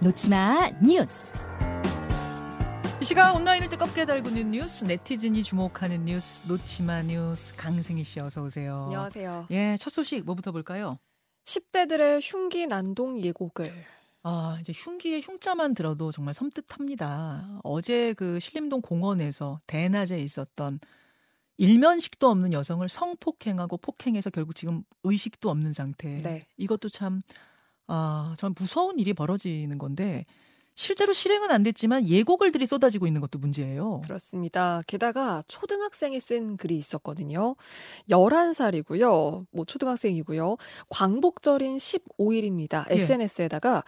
놓치마 뉴스. 이 시각 온라인을 뜨겁게 달구는 뉴스, 네티즌이 주목하는 뉴스, 놓치마 뉴스, 강승희 씨 어서 오세요. 안녕하세요. 예, 첫 소식 뭐부터 볼까요? 10대들의 흉기 난동 예곡을 아, 이제 흉기의 흉자만 들어도 정말 섬뜩합니다. 어제 그 신림동 공원에서 대낮에 있었던 일면식도 없는 여성을 성폭행하고 폭행해서 결국 지금 의식도 없는 상태. 네. 이것도 참, 아, 전 무서운 일이 벌어지는 건데, 실제로 실행은 안 됐지만 예고글들이 쏟아지고 있는 것도 문제예요. 그렇습니다. 게다가 초등학생이 쓴 글이 있었거든요. 11살이고요. 뭐 초등학생이고요. 광복절인 15일입니다. 예. SNS에다가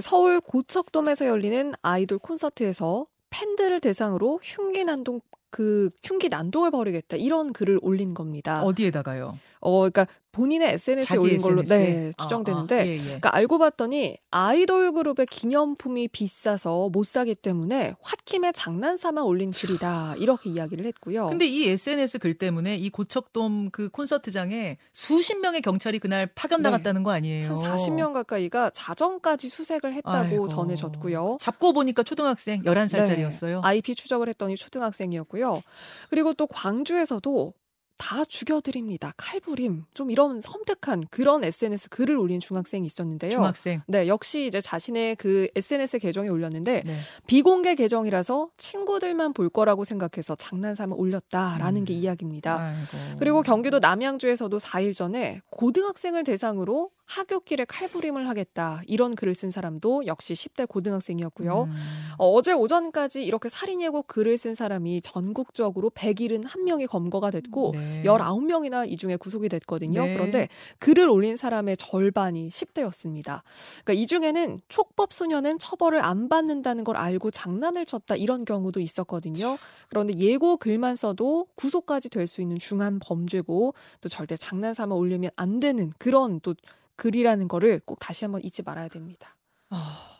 서울 고척돔에서 열리는 아이돌 콘서트에서 팬들을 대상으로 흉기 난동 그 흉기 난동을 벌이겠다 이런 글을 올린 겁니다. 어디에다가요? 어, 그러니까 본인의 SNS에 올린 걸로 SNS에? 네, 추정되는데 아, 아, 예, 예. 그러니까 알고 봤더니 아이돌 그룹의 기념품이 비싸서 못 사기 때문에 홧김에 장난삼아 올린 글이다 이렇게 이야기를 했고요. 근데 이 SNS 글 때문에 이 고척돔 그 콘서트장에 수십 명의 경찰이 그날 파견 네. 나갔다는 거 아니에요? 한 40명 가까이가 자정까지 수색을 했다고 아이고. 전해졌고요. 잡고 보니까 초등학생 11살짜리였어요. 네, IP 추적을 했더니 초등학생이었고요. 그리고 또 광주에서도 다 죽여드립니다. 칼부림. 좀 이런 섬뜩한 그런 SNS 글을 올린 중학생이 있었는데요. 중학생. 네, 역시 이제 자신의 그 SNS 계정에 올렸는데 네. 비공개 계정이라서 친구들만 볼 거라고 생각해서 장난삼아 올렸다라는 음. 게 이야기입니다. 아이고. 그리고 경기도 남양주에서도 4일 전에 고등학생을 대상으로 하굣길에 칼부림을 하겠다 이런 글을 쓴 사람도 역시 10대 고등학생이었고요. 음. 어, 제 오전까지 이렇게 살인 예고 글을 쓴 사람이 전국적으로 171명이 검거가 됐고 네. 19명이나 이 중에 구속이 됐거든요. 네. 그런데 글을 올린 사람의 절반이 10대였습니다. 그러니까 이 중에는 촉법 소년은 처벌을 안 받는다는 걸 알고 장난을 쳤다 이런 경우도 있었거든요. 그런데 예고 글만 써도 구속까지 될 수 있는 중한 범죄고 또 절대 장난 삼아 올리면 안 되는 그런 또 글이라는 거를 꼭 다시 한번 잊지 말아야 됩니다. 아,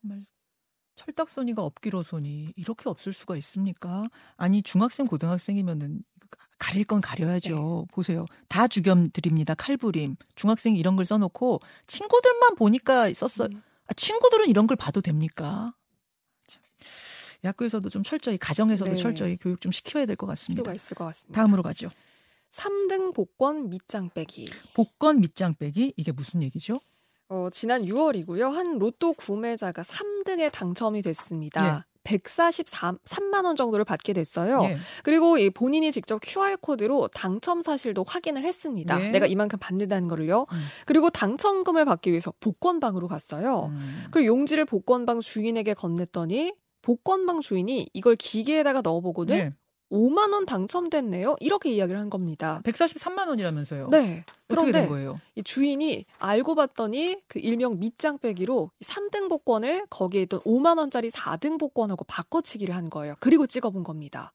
정말 철딱서니가 없기로서니 이렇게 없을 수가 있습니까? 아니 중학생 고등학생이면은 가릴 건 가려야죠. 네. 보세요. 다 죽여드립니다. 칼부림. 중학생이 이런 걸 써놓고 친구들만 보니까 썼어. 음. 아, 친구들은 이런 걸 봐도 됩니까? 참. 학교에서도 좀 철저히 가정에서도 네. 철저히 교육 좀 시켜야 될 것 같습니다. 필요가 있을 것 같습니다. 다음으로 가죠. 3등 복권 밑장 빼기. 복권 밑장 빼기 이게 무슨 얘기죠? 어, 지난 6월이고요. 한 로또 구매자가 3등에 당첨이 됐습니다. 143만 원 정도를 받게 됐어요. 예. 그리고 이 본인이 직접 QR 코드로 당첨 사실도 확인을 했습니다. 네. 내가 이만큼 받는다는 거를요. 음. 그리고 당첨금을 받기 위해서 복권방으로 갔어요. 음. 그리고 용지를 복권방 주인에게 건넸더니 복권방 주인이 이걸 기계에다가 넣어보고는 네. 5만 원 당첨됐네요. 이렇게 이야기를 한 겁니다. 143만 원이라면서요. 네. 어떻게 된 그런데 거예요? 이 주인이 알고 봤더니 그 일명 밑장 빼기로 3등 복권을 거기에 있던 5만 원짜리 4등 복권하고 바꿔치기를 한 거예요. 그리고 찍어본 겁니다.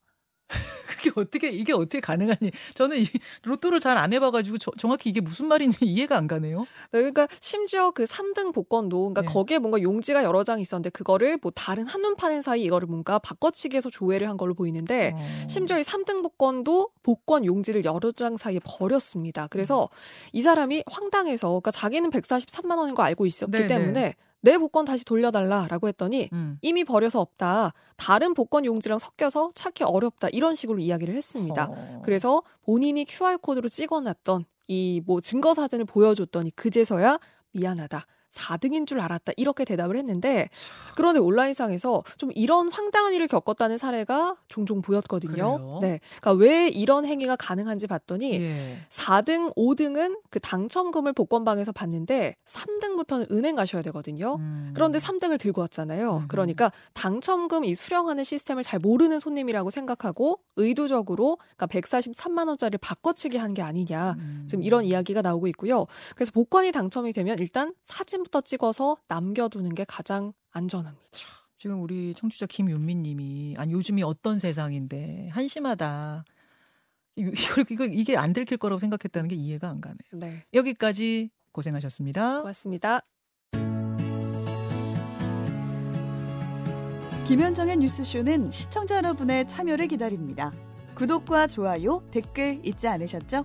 그게 어떻게 이게 어떻게 가능하니? 저는 이 로또를 잘 안 해봐가지고 저- 정확히 이게 무슨 말인지 이해가 안 가네요. 네, 그러니까 심지어 그 3등 복권도 그러니까 네. 거기에 뭔가 용지가 여러 장 있었는데 그거를 뭐 다른 한눈 파는 사이 이거를 뭔가 바꿔치기해서 조회를 한 걸로 보이는데 어. 네. 심지어 이 3등 복권도 복권 용지를 여러 장 사이에 버렸습니다. 음. 그래서 이 사람이 황당해서 그러니까 자기는 143만 원인 거 알고 있었기 네, 때문에 내 복권 다시 돌려달라라고 했더니 음. 이미 버려서 없다. 다른 복권 용지랑 섞여서 찾기 어렵다. 이런 식으로 이야기를 했습니다. 어. 그래서 본인이 QR코드로 찍어놨던 이 뭐 증거 사진을 보여줬더니 그제서야 미안하다. 4등인 줄 알았다. 이렇게 대답을 했는데 그런데 온라인상에서 좀 이런 황당한 일을 겪었다는 사례가 종종 보였거든요. 그래요? 네. 그러니까 왜 이런 행위가 가능한지 봤더니 예. 4등, 5등은 그 당첨금을 복권방에서 받는데 3등부터는 은행 가셔야 되거든요. 음. 그런데 3등을 들고 왔잖아요. 음. 그러니까 당첨금 이 수령하는 시스템을 잘 모르는 손님이라고 생각하고 의도적으로 그러니까 143만 원짜리를 바꿔치기 한 게 아니냐. 음. 지금 이런 이야기가 나오고 있고요. 그래서 복권이 당첨이 되면 일단 사 진부터 찍어서 남겨두는 게 가장 안전합니다. 지금 우리 청취자 김윤미님이 아니 요즘이 어떤 세상인데 한심하다. 이- 이걸 이걸 이게 안 들킬 거라고 생각했다는 게 이해가 안 가네요. 네. 여기까지 고생하셨습니다. 고맙습니다. 김현정의 뉴스쇼는 시청자 여러분의 참여를 기다립니다. 구독과 좋아요, 댓글 잊지 않으셨죠?